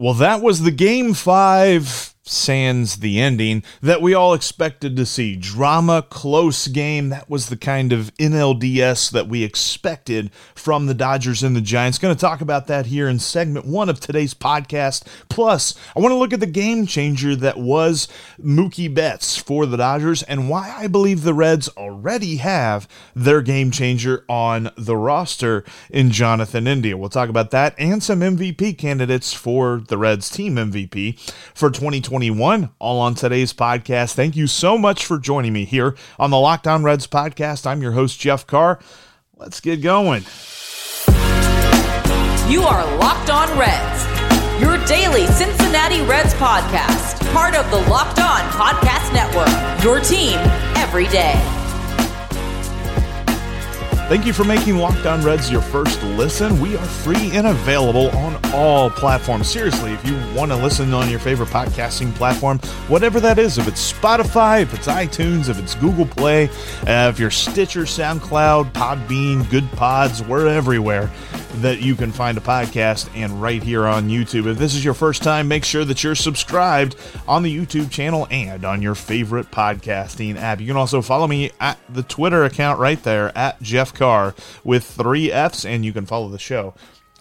Well, that was the game five sans the ending that we all expected to see. Drama, close game. That was the kind of NLDS that we expected from the Dodgers and the Giants. Going to talk about that here in segment one of today's podcast. Plus, I want to look at the game changer that was Mookie Betts for the Dodgers and why I believe the Reds already have their game changer on the roster in Jonathan India. We'll talk about that and some MVP candidates for the Reds team MVP for 2020. 2021, all on today's podcast. Thank you so much for joining me here on the Locked On Reds podcast. I'm your host, Jeff Carr. Let's get going. You are Locked On Reds, your daily Cincinnati Reds podcast, part of the Locked On Podcast Network, your team every day. Thank you for making Locked On Reds your first listen. We are free and available on all platforms. Seriously, if you want to listen on your favorite podcasting platform, whatever that is, if it's Spotify, if it's iTunes, if it's Google Play, uh, if you're Stitcher, SoundCloud, Podbean, Good Pods, we're everywhere that you can find a podcast and right here on YouTube. If this is your first time, make sure that you're subscribed on the YouTube channel and on your favorite podcasting app. You can also follow me at the Twitter account right there at Jeff Carr with three F's, and you can follow the show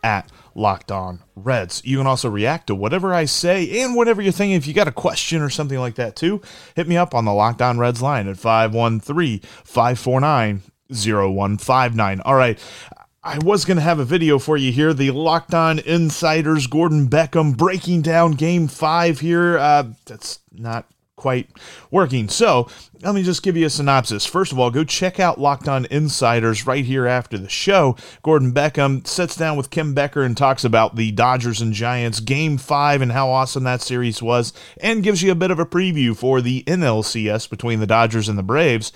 at Locked On Reds. You can also react to whatever I say and whatever you're thinking. If you got a question or something like that too, hit me up on the Locked On Reds line at 513 549 0159. All right. I was going to have a video for you here. The Locked On Insiders, Gordon Beckham breaking down game five here. Uh, that's not quite working. So let me just give you a synopsis. First of all, go check out Locked On Insiders right here after the show. Gordon Beckham sits down with Kim Becker and talks about the Dodgers and Giants game five and how awesome that series was, and gives you a bit of a preview for the NLCS between the Dodgers and the Braves.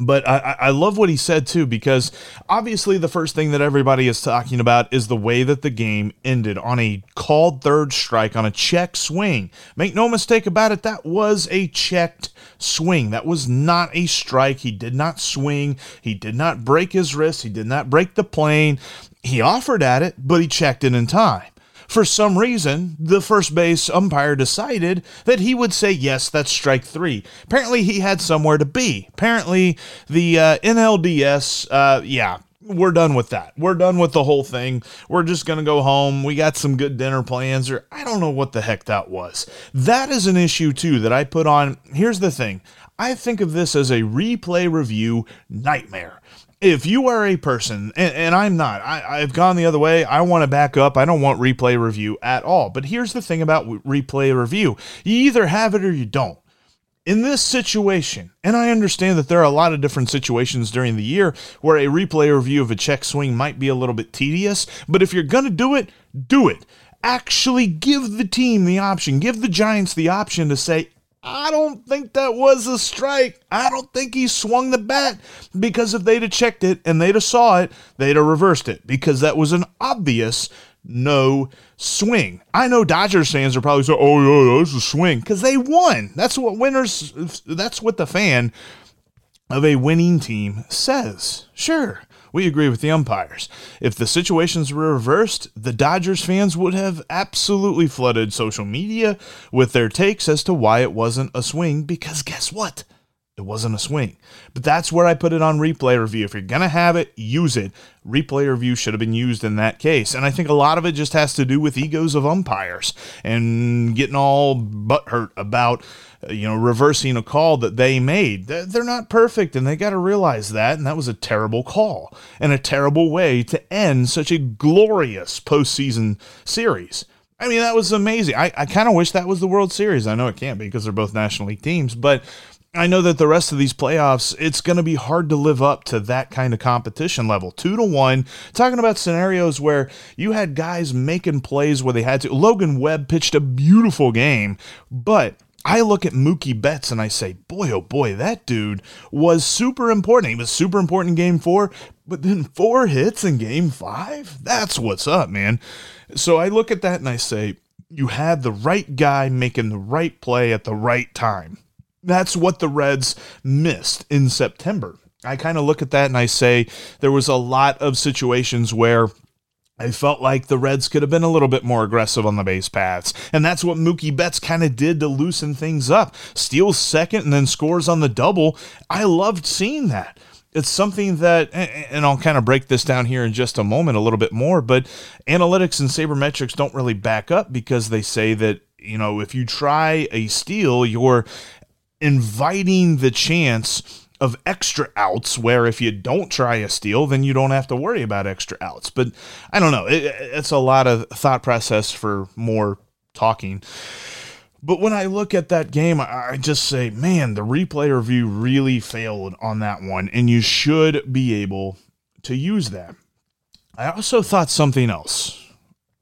But I, I love what he said too, because obviously the first thing that everybody is talking about is the way that the game ended on a called third strike on a check swing. Make no mistake about it, that was a checked swing. That was not a strike. He did not swing. He did not break his wrist. He did not break the plane. He offered at it, but he checked it in time. For some reason, the first base umpire decided that he would say, yes, that's strike three. Apparently, he had somewhere to be. Apparently, the uh, NLDS, uh, yeah, we're done with that. We're done with the whole thing. We're just going to go home. We got some good dinner plans, or I don't know what the heck that was. That is an issue, too, that I put on. Here's the thing I think of this as a replay review nightmare if you are a person, and, and I'm not, I, have gone the other way. I want to back up. I don't want replay review at all. But here's the thing about replay review you either have it or you don't. In this situation, and I understand that there are a lot of different situations during the year where a replay review of a check swing might be a little bit tedious, but if you're going to do it, do it actually give the team the option, give the Giants the option to say, I don't think that was a strike. I don't think he swung the bat because if they'd have checked it and they'd have saw it, they'd have reversed it because that was an obvious no swing. I know Dodgers fans are probably saying, "Oh yeah, that's a swing," because they won. That's what winners. That's what the fan of a winning team says. Sure, we agree with the umpires. If the situations were reversed, the Dodgers fans would have absolutely flooded social media with their takes as to why it wasn't a swing, because guess what? It wasn't a swing. But that's where I put it on replay review. If you're going to have it, use it. Replay review should have been used in that case. And I think a lot of it just has to do with egos of umpires and getting all butthurt about uh, you know, reversing a call that they made. They're not perfect, and they got to realize that. And that was a terrible call and a terrible way to end such a glorious postseason series. I mean, that was amazing. I, I kind of wish that was the World Series. I know it can't be because they're both National League teams, but I know that the rest of these playoffs, it's going to be hard to live up to that kind of competition level. Two to one, talking about scenarios where you had guys making plays where they had to. Logan Webb pitched a beautiful game, but I look at Mookie Betts and I say, boy, oh boy, that dude was super important. He was super important in game four, but then four hits in game five? That's what's up, man. So I look at that and I say, you had the right guy making the right play at the right time. That's what the Reds missed in September. I kind of look at that and I say there was a lot of situations where I felt like the Reds could have been a little bit more aggressive on the base paths. And that's what Mookie Betts kind of did to loosen things up. Steals second and then scores on the double. I loved seeing that. It's something that, and I'll kind of break this down here in just a moment a little bit more, but analytics and sabermetrics don't really back up because they say that, you know, if you try a steal, you're inviting the chance of extra outs where if you don't try a steal, then you don't have to worry about extra outs. But I don't know. It, it's a lot of thought process for more talking. But when I look at that game, I just say, man, the replay review really failed on that one, and you should be able to use that. I also thought something else.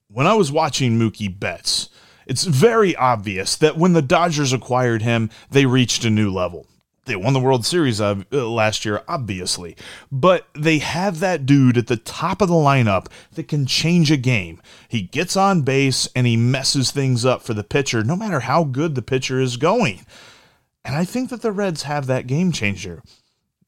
When I was watching Mookie Betts, it's very obvious that when the Dodgers acquired him, they reached a new level. They won the World Series uh, last year, obviously, but they have that dude at the top of the lineup that can change a game. He gets on base and he messes things up for the pitcher, no matter how good the pitcher is going. And I think that the Reds have that game changer.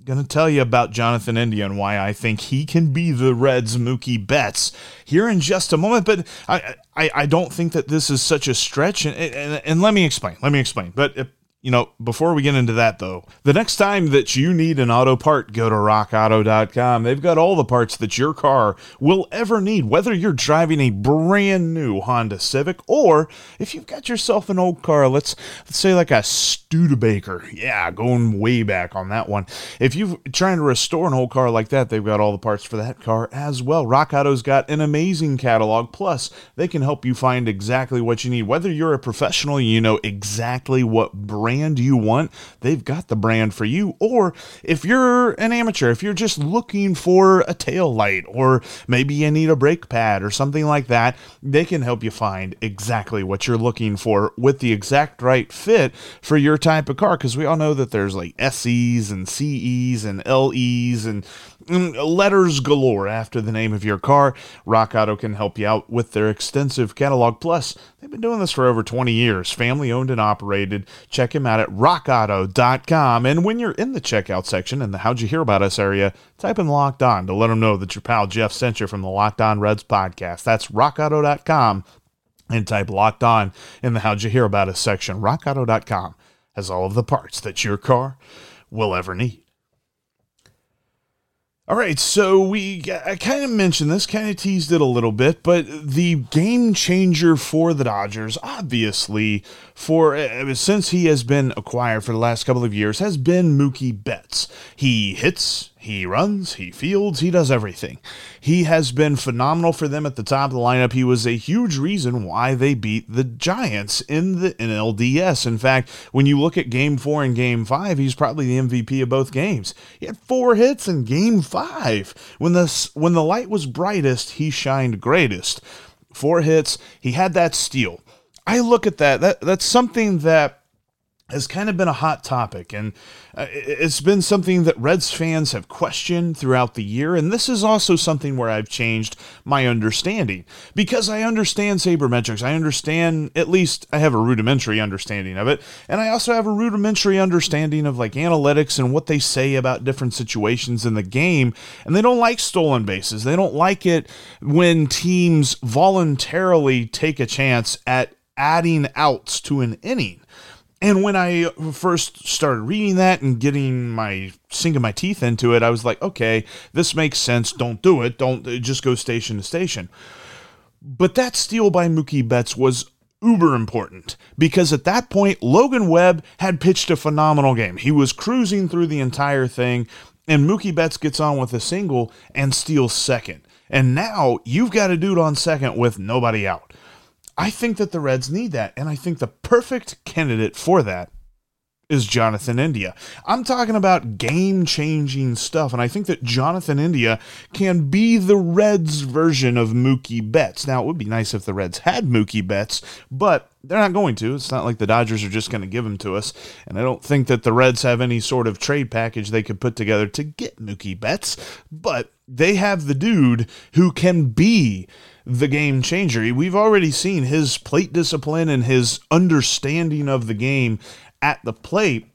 Going to tell you about Jonathan India and why I think he can be the Reds' Mookie Betts here in just a moment. But I, I, I don't think that this is such a stretch. And, and, and let me explain. Let me explain. But you know, before we get into that though, the next time that you need an auto part, go to rockauto.com. They've got all the parts that your car will ever need, whether you're driving a brand new Honda Civic or if you've got yourself an old car, let's, let's say like a Studebaker. Yeah, going way back on that one. If you're trying to restore an old car like that, they've got all the parts for that car as well. Rock Auto's got an amazing catalog. Plus, they can help you find exactly what you need. Whether you're a professional, you know exactly what brand brand you want, they've got the brand for you. Or if you're an amateur, if you're just looking for a tail light, or maybe you need a brake pad or something like that, they can help you find exactly what you're looking for with the exact right fit for your type of car. Because we all know that there's like SEs and CEs and LEs and mm, letters galore after the name of your car. Rock Auto can help you out with their extensive catalog. Plus, they've been doing this for over 20 years, family owned and operated. Check them out at rockauto.com. And when you're in the checkout section in the How'd You Hear About Us area, type in Locked On to let them know that your pal Jeff sent you from the Locked On Reds podcast. That's rockauto.com and type Locked On in the How'd You Hear About Us section. Rockauto.com has all of the parts that your car will ever need. All right, so we I kind of mentioned this, kind of teased it a little bit, but the game changer for the Dodgers, obviously, for uh, since he has been acquired for the last couple of years, has been Mookie Betts. He hits, he runs, he fields, he does everything. He has been phenomenal for them at the top of the lineup. He was a huge reason why they beat the Giants in the NLDS. In fact, when you look at game four and game five, he's probably the MVP of both games. He had four hits in game five. When the, when the light was brightest, he shined greatest. Four hits, he had that steal. I look at that. That that's something that has kind of been a hot topic, and uh, it's been something that Reds fans have questioned throughout the year. And this is also something where I've changed my understanding because I understand sabermetrics. I understand, at least, I have a rudimentary understanding of it. And I also have a rudimentary understanding of like analytics and what they say about different situations in the game. And they don't like stolen bases, they don't like it when teams voluntarily take a chance at adding outs to an inning. And when I first started reading that and getting my sinking my teeth into it, I was like, okay, this makes sense. Don't do it. Don't uh, just go station to station. But that steal by Mookie Betts was uber important because at that point, Logan Webb had pitched a phenomenal game. He was cruising through the entire thing, and Mookie Betts gets on with a single and steals second. And now you've got a dude on second with nobody out. I think that the Reds need that. And I think the perfect candidate for that is Jonathan India. I'm talking about game changing stuff, and I think that Jonathan India can be the Reds' version of Mookie Betts. Now, it would be nice if the Reds had Mookie Betts, but they're not going to. It's not like the Dodgers are just going to give him to us, and I don't think that the Reds have any sort of trade package they could put together to get Mookie Betts, but they have the dude who can be the game changer. We've already seen his plate discipline and his understanding of the game at the plate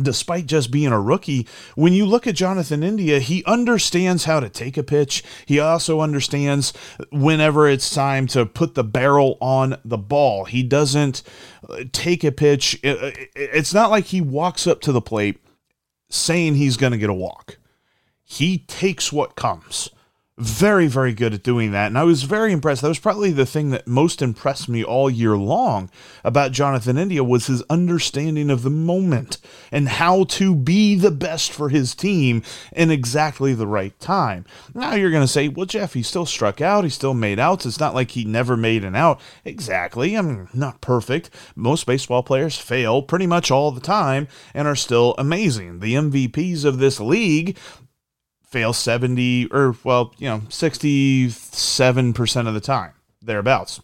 despite just being a rookie, when you look at Jonathan India, he understands how to take a pitch. He also understands whenever it's time to put the barrel on the ball. He doesn't uh, take a pitch. It's not like he walks up to the plate saying he's going to get a walk. He takes what comes very, very good at doing that. And I was very impressed. That was probably the thing that most impressed me all year long about Jonathan India was his understanding of the moment and how to be the best for his team in exactly the right time. Now you're going to say, well, Jeff, he still struck out. He still made outs. It's not like he never made an out. Exactly. I mean, not perfect. Most baseball players fail pretty much all the time and are still amazing. The MVPs of this league fail 70 or well, you know, 67% of the time, thereabouts.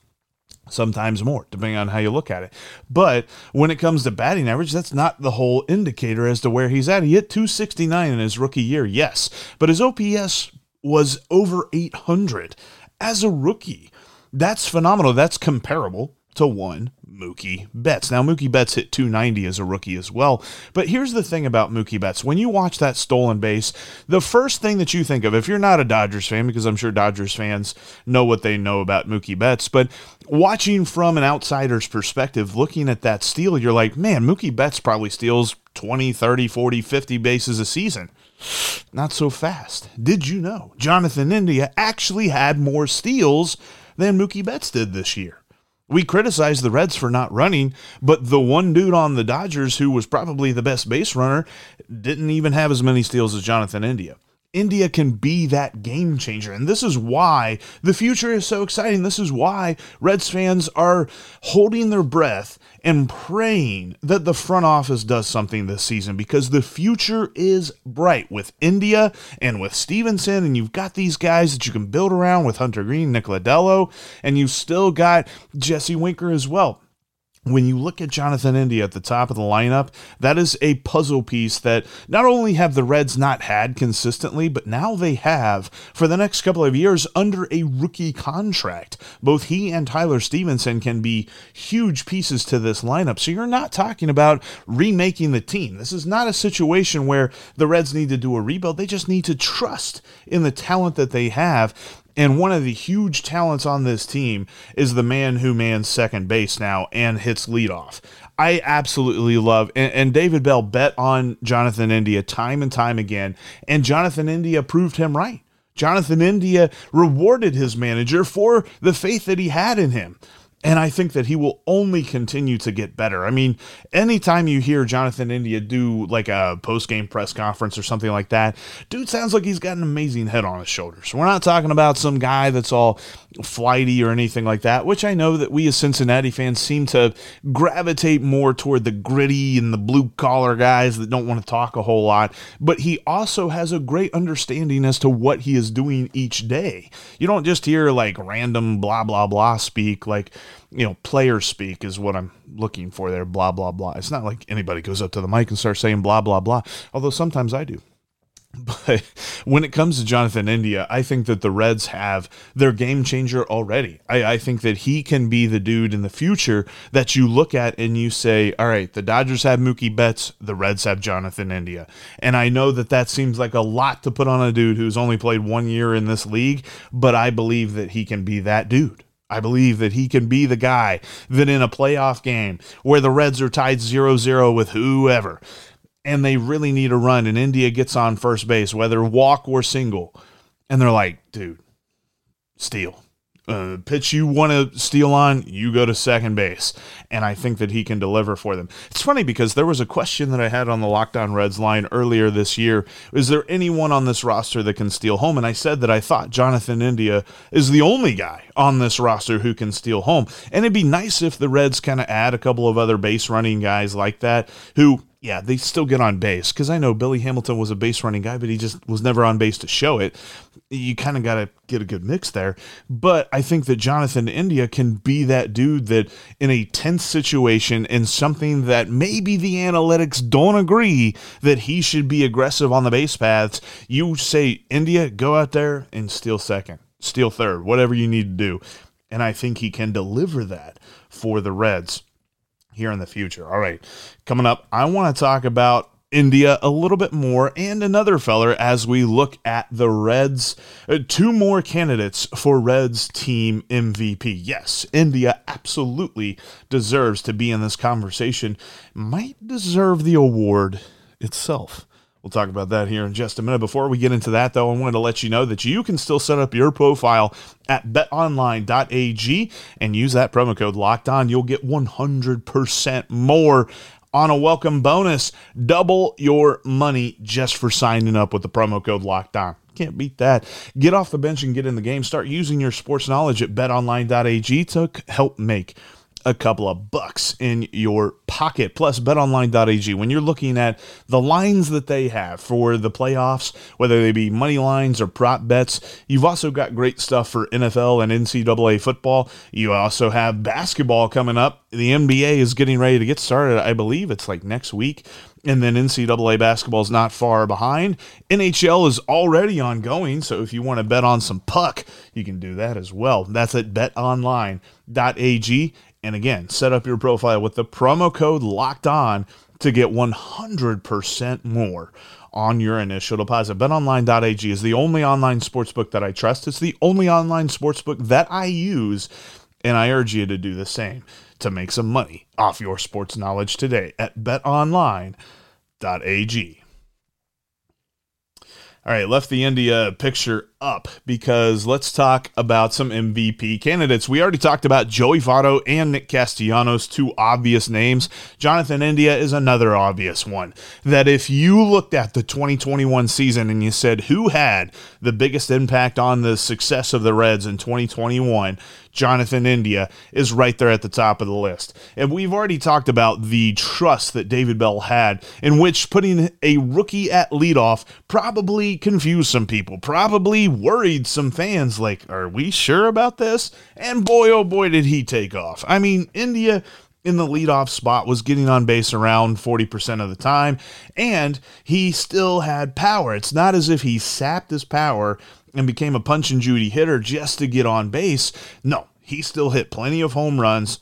Sometimes more, depending on how you look at it. But when it comes to batting average, that's not the whole indicator as to where he's at. He hit 269 in his rookie year, yes, but his OPS was over 800 as a rookie. That's phenomenal. That's comparable to one Mookie Betts. Now, Mookie Betts hit 290 as a rookie as well. But here's the thing about Mookie Betts. When you watch that stolen base, the first thing that you think of, if you're not a Dodgers fan, because I'm sure Dodgers fans know what they know about Mookie Betts, but watching from an outsider's perspective, looking at that steal, you're like, man, Mookie Betts probably steals 20, 30, 40, 50 bases a season. Not so fast. Did you know Jonathan India actually had more steals than Mookie Betts did this year? We criticize the Reds for not running, but the one dude on the Dodgers who was probably the best base runner didn't even have as many steals as Jonathan India. India can be that game changer. And this is why the future is so exciting. This is why Reds fans are holding their breath and praying that the front office does something this season because the future is bright with India and with Stephenson. And you've got these guys that you can build around with Hunter Greene, Nick Lodolo, and you've still got Jesse Winker as well when you look at Jonathan India at the top of the lineup, that is a puzzle piece that not only have the Reds not had consistently, but now they have for the next couple of years under a rookie contract. Both he and Tyler Stephenson can be huge pieces to this lineup. So you're not talking about remaking the team. This is not a situation where the Reds need to do a rebuild. They just need to trust in the talent that they have and one of the huge talents on this team is the man who mans second base now and hits leadoff. I absolutely love and, and, David Bell bet on Jonathan India time and time again, and Jonathan India proved him right. Jonathan India rewarded his manager for the faith that he had in him. And I think that he will only continue to get better. I mean, anytime you hear Jonathan India do like a post game press conference or something like that, dude sounds like he's got an amazing head on his shoulders. We're not talking about some guy that's all flighty or anything like that, which I know that we as Cincinnati fans seem to gravitate more toward the gritty and the blue collar guys that don't want to talk a whole lot. But he also has a great understanding as to what he is doing each day. You don't just hear like random blah, blah, blah speak, like, you know, player speak is what I'm looking for there, blah, blah, blah. It's not like anybody goes up to the mic and starts saying blah, blah, blah, although sometimes I do. But when it comes to Jonathan India, I think that the Reds have their game changer already. I, I, think that he can be the dude in the future that you look at and you say, all right, the Dodgers have Mookie Betts, the Reds have Jonathan India. And I know that that seems like a lot to put on a dude who's only played one year in this league, but I believe that he can be that dude. I believe that he can be the guy that in a playoff game where the Reds are tied 0 0 with whoever, and they really need a run, and India gets on first base, whether walk or single, and they're like, dude, steal uh, pitch you want to steal on, you go to second base. And I think that he can deliver for them. It's funny because there was a question that I had on the Locked On Reds line earlier this year. Is there anyone on this roster that can steal home? And I said that I thought Jonathan India is the only guy on this roster who can steal home. And it'd be nice if the Reds kind of add a couple of other base running guys like that who yeah, they still get on base because I know Billy Hamilton was a base running guy, but he just was never on base to show it. You kind of got to get a good mix there. But I think that Jonathan India can be that dude that in a tense situation and something that maybe the analytics don't agree that he should be aggressive on the base paths, you say, India, go out there and steal second, steal third, whatever you need to do. And I think he can deliver that for the Reds here in the future. All right, coming up, I want to talk about India a little bit more and another feller as we look at the Reds. Uh, two more candidates for Reds team MVP. Yes, India absolutely deserves to be in this conversation, might deserve the award itself. We'll talk about that here in just a minute. Before we get into that, though, I wanted to let you know that you can still set up your profile at betonline.ag and use that promo code locked on. You'll get 100% more on a welcome bonus. Double your money just for signing up with the promo code locked on. Can't beat that. Get off the bench and get in the game. Start using your sports knowledge at betonline.ag to help make a couple of bucks in your pocket. Plus, betonline.ag, when you're looking at the lines that they have for the playoffs, whether they be money lines or prop bets, you've also got great stuff for NFL and NCAA football. You also have basketball coming up. The NBA is getting ready to get started. I believe it's like next week. And then NCAA basketball is not far behind. NHL is already ongoing. So if you want to bet on some puck, you can do that as well. That's at betonline.ag. And again, set up your profile with the promo code locked on to get 100% more on your initial deposit. BetOnline.ag is the only online sportsbook that I trust. It's the only online sportsbook that I use, and I urge you to do the same to make some money off your sports knowledge today at betonline.ag. All right, left the India picture up because let's talk about some MVP candidates. We already talked about Joey Votto and Nick Castellanos, two obvious names. Jonathan India is another obvious one. That if you looked at the 2021 season and you said who had the biggest impact on the success of the Reds in 2021, Jonathan India is right there at the top of the list. And we've already talked about the trust that David Bell had, in which putting a rookie at leadoff probably confused some people, probably worried some fans. Like, are we sure about this? And boy, oh boy, did he take off. I mean, India in the leadoff spot was getting on base around 40% of the time, and he still had power. It's not as if he sapped his power and became a punch and Judy hitter just to get on base. No, he still hit plenty of home runs.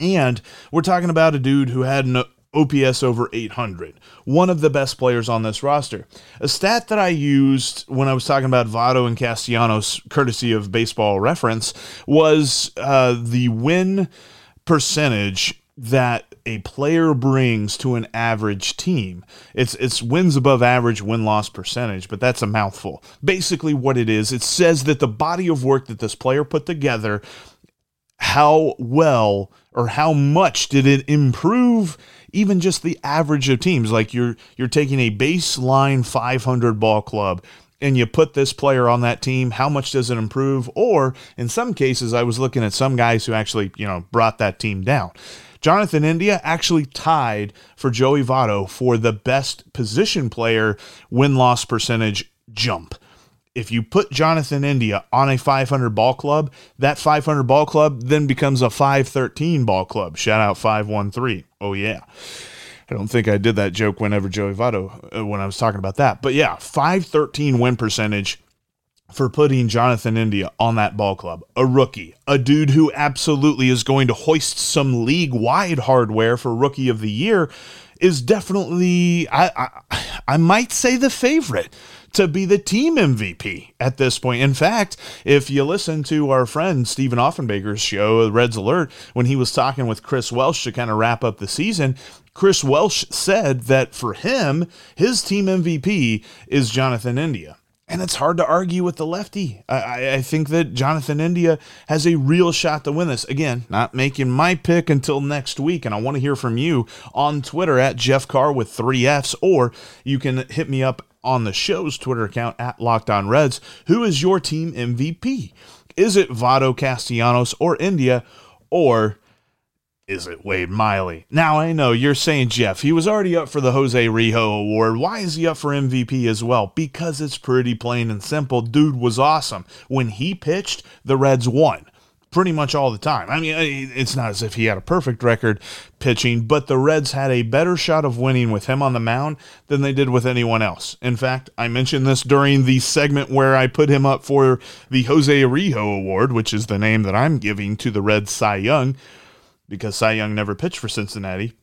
And we're talking about a dude who had an OPS over 800, one of the best players on this roster. A stat that I used when I was talking about Votto and Castellanos, courtesy of baseball reference, was uh, the win percentage that a player brings to an average team. It's it's wins above average win loss percentage, but that's a mouthful. Basically what it is, it says that the body of work that this player put together how well or how much did it improve even just the average of teams like you're you're taking a baseline 500 ball club and you put this player on that team, how much does it improve? Or in some cases, I was looking at some guys who actually, you know, brought that team down. Jonathan India actually tied for Joey Votto for the best position player win loss percentage jump. If you put Jonathan India on a 500 ball club, that 500 ball club then becomes a 513 ball club. Shout out 513. Oh, yeah. I don't think I did that joke whenever Joey Votto, uh, when I was talking about that. But yeah, 513 win percentage for putting Jonathan India on that ball club. A rookie, a dude who absolutely is going to hoist some league wide hardware for rookie of the year, is definitely, I, I, I might say, the favorite to be the team MVP at this point. In fact, if you listen to our friend Stephen Offenbaker's show, Reds Alert, when he was talking with Chris Welsh to kind of wrap up the season, Chris Welsh said that for him, his team MVP is Jonathan India. And it's hard to argue with the lefty. I, I, think that Jonathan India has a real shot to win this. Again, not making my pick until next week. And I want to hear from you on Twitter at Jeff Carr with three F's, or you can hit me up on the show's Twitter account at Locked On Reds. Who is your team MVP? Is it Votto Castellanos or India, or is it Wade Miley? Now I know you're saying, Jeff, he was already up for the Jose Rijo Award. Why is he up for MVP as well? Because it's pretty plain and simple. Dude was awesome. When he pitched, the Reds won pretty much all the time. I mean, it's not as if he had a perfect record pitching, but the Reds had a better shot of winning with him on the mound than they did with anyone else. In fact, I mentioned this during the segment where I put him up for the Jose Rijo Award, which is the name that I'm giving to the Reds Cy Young because Cy Young never pitched for Cincinnati.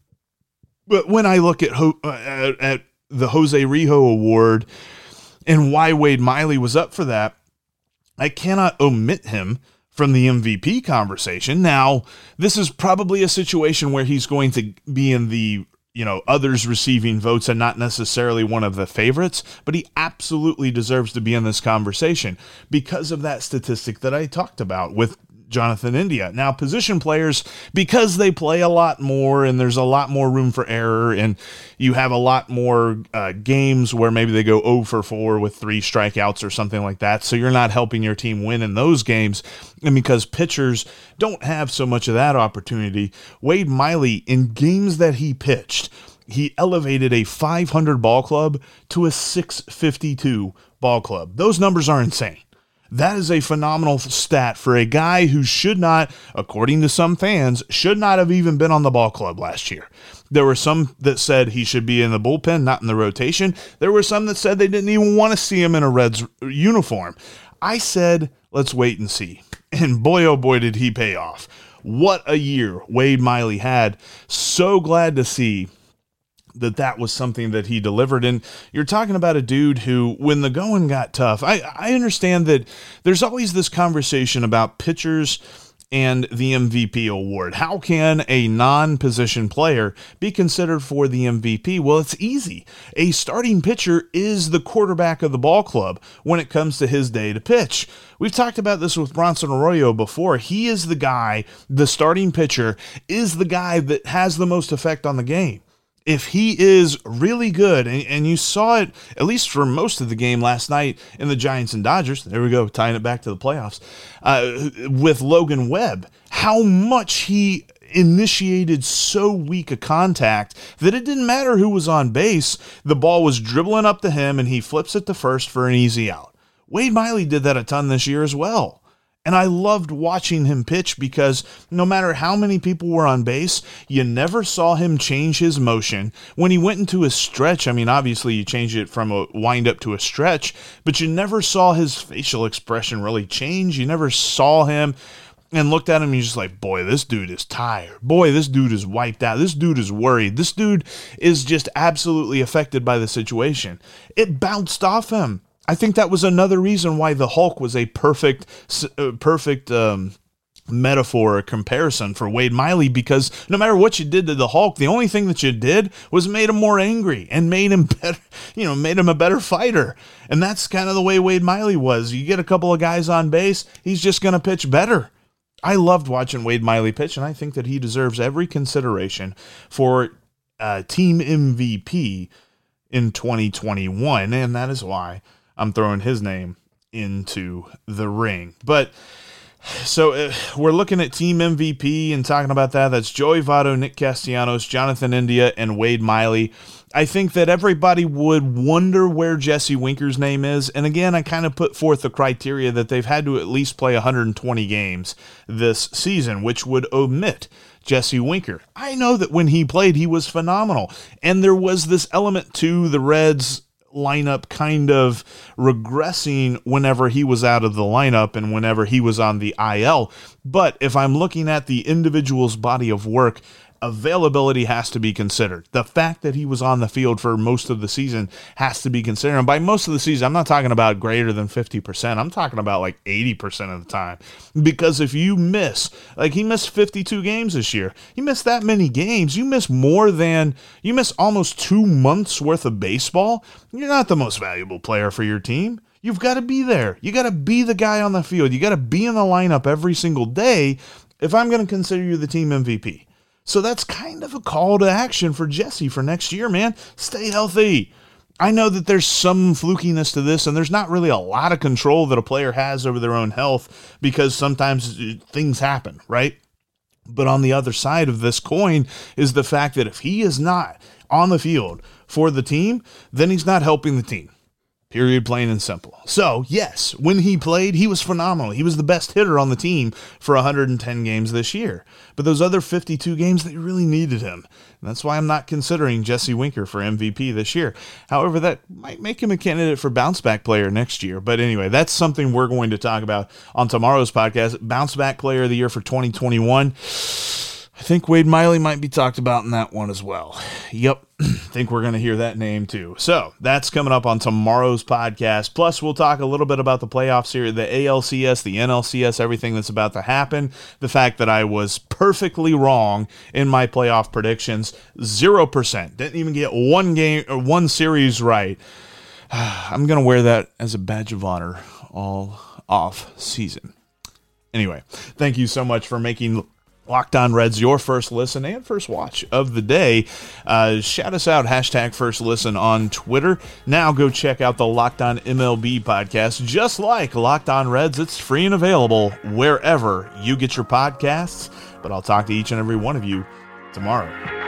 But when I look at, Ho- uh, at, at the Jose Rijo Award and why Wade Miley was up for that, I cannot omit him from the MVP conversation. Now, this is probably a situation where he's going to be in the you know others receiving votes and not necessarily one of the favorites but he absolutely deserves to be in this conversation because of that statistic that I talked about with Jonathan India. Now, position players, because they play a lot more and there's a lot more room for error, and you have a lot more uh, games where maybe they go 0 for 4 with three strikeouts or something like that. So you're not helping your team win in those games. And because pitchers don't have so much of that opportunity, Wade Miley, in games that he pitched, he elevated a 500 ball club to a 652 ball club. Those numbers are insane. That is a phenomenal stat for a guy who should not, according to some fans, should not have even been on the ball club last year. There were some that said he should be in the bullpen, not in the rotation. There were some that said they didn't even want to see him in a Reds uniform. I said, let's wait and see. And boy, oh boy, did he pay off. What a year Wade Miley had. So glad to see that that was something that he delivered. And you're talking about a dude who, when the going got tough, I, I understand that there's always this conversation about pitchers and the MVP award. How can a non position player be considered for the MVP? Well, it's easy. A starting pitcher is the quarterback of the ball club when it comes to his day to pitch. We've talked about this with Bronson Arroyo before. He is the guy, the starting pitcher is the guy that has the most effect on the game if he is really good, and, and, you saw it at least for most of the game last night in the Giants and Dodgers, there we go, tying it back to the playoffs, uh, with Logan Webb, how much he initiated so weak a contact that it didn't matter who was on base. The ball was dribbling up to him, and he flips it to first for an easy out. Wade Miley did that a ton this year as well. And I loved watching him pitch because no matter how many people were on base, you never saw him change his motion. When he went into a stretch, I mean, obviously you changed it from a wind up to a stretch, but you never saw his facial expression really change. You never saw him and looked at him and you're just like, boy, this dude is tired. Boy, this dude is wiped out. This dude is worried. This dude is just absolutely affected by the situation. It bounced off him. I think that was another reason why the Hulk was a perfect, uh, perfect um, metaphor or comparison for Wade Miley because no matter what you did to the Hulk, the only thing that you did was made him more angry and made him better, you know, made him a better fighter. And that's kind of the way Wade Miley was. You get a couple of guys on base, he's just going to pitch better. I loved watching Wade Miley pitch, and I think that he deserves every consideration for uh, team MVP in 2021, and that is why I'm throwing his name into the ring. But so uh, we're looking at team MVP and talking about that. That's Joey Votto, Nick Castellanos, Jonathan India, and Wade Miley. I think that everybody would wonder where Jesse Winker's name is. And again, I kind of put forth the criteria that they've had to at least play 120 games this season, which would omit Jesse Winker. I know that when he played, he was phenomenal. And there was this element to the Reds lineup kind of regressing whenever he was out of the lineup and whenever he was on the IL. But if I'm looking at the individual's body of work availability has to be considered. The fact that he was on the field for most of the season has to be considered. And by most of the season, I'm not talking about greater than 50%. I'm talking about like 80% of the time. Because if you miss, like he missed 52 games this year, you miss that many games, you miss more than, you miss almost two months worth of baseball, you're not the most valuable player for your team. You've got to be there. You got to be the guy on the field. You got to be in the lineup every single day if I'm going to consider you the team MVP. So that's kind of a call to action for Jesse for next year, man. Stay healthy. I know that there's some flukiness to this, and there's not really a lot of control that a player has over their own health because sometimes uh, things happen, right? But on the other side of this coin is the fact that if he is not on the field for the team, then he's not helping the team. Period, plain and simple. So, yes, when he played, he was phenomenal. He was the best hitter on the team for 110 games this year. But those other 52 games, they really needed him. And that's why I'm not considering Jesse Winker for MVP this year. However, that might make him a candidate for bounce back player next year. But anyway, that's something we're going to talk about on tomorrow's podcast. Bounce back player of the year for 2021. I think Wade Miley might be talked about in that one as well. Yep, think we're going to hear that name too. So that's coming up on tomorrow's podcast. Plus, we'll talk a little bit about the playoffs here, the ALCS, the NLCS, everything that's about to happen. The fact that I was perfectly wrong in my playoff predictions, zero percent, didn't even get one game or one series right. I'm going to wear that as a badge of honor all off season. Anyway, thank you so much for making Locked On Reds, your first listen and first watch of the day. Uh, shout us out, hashtag first listen on Twitter. Now go check out the Locked On MLB podcast. Just like Locked On Reds, it's free and available wherever you get your podcasts. But I'll talk to each and every one of you tomorrow.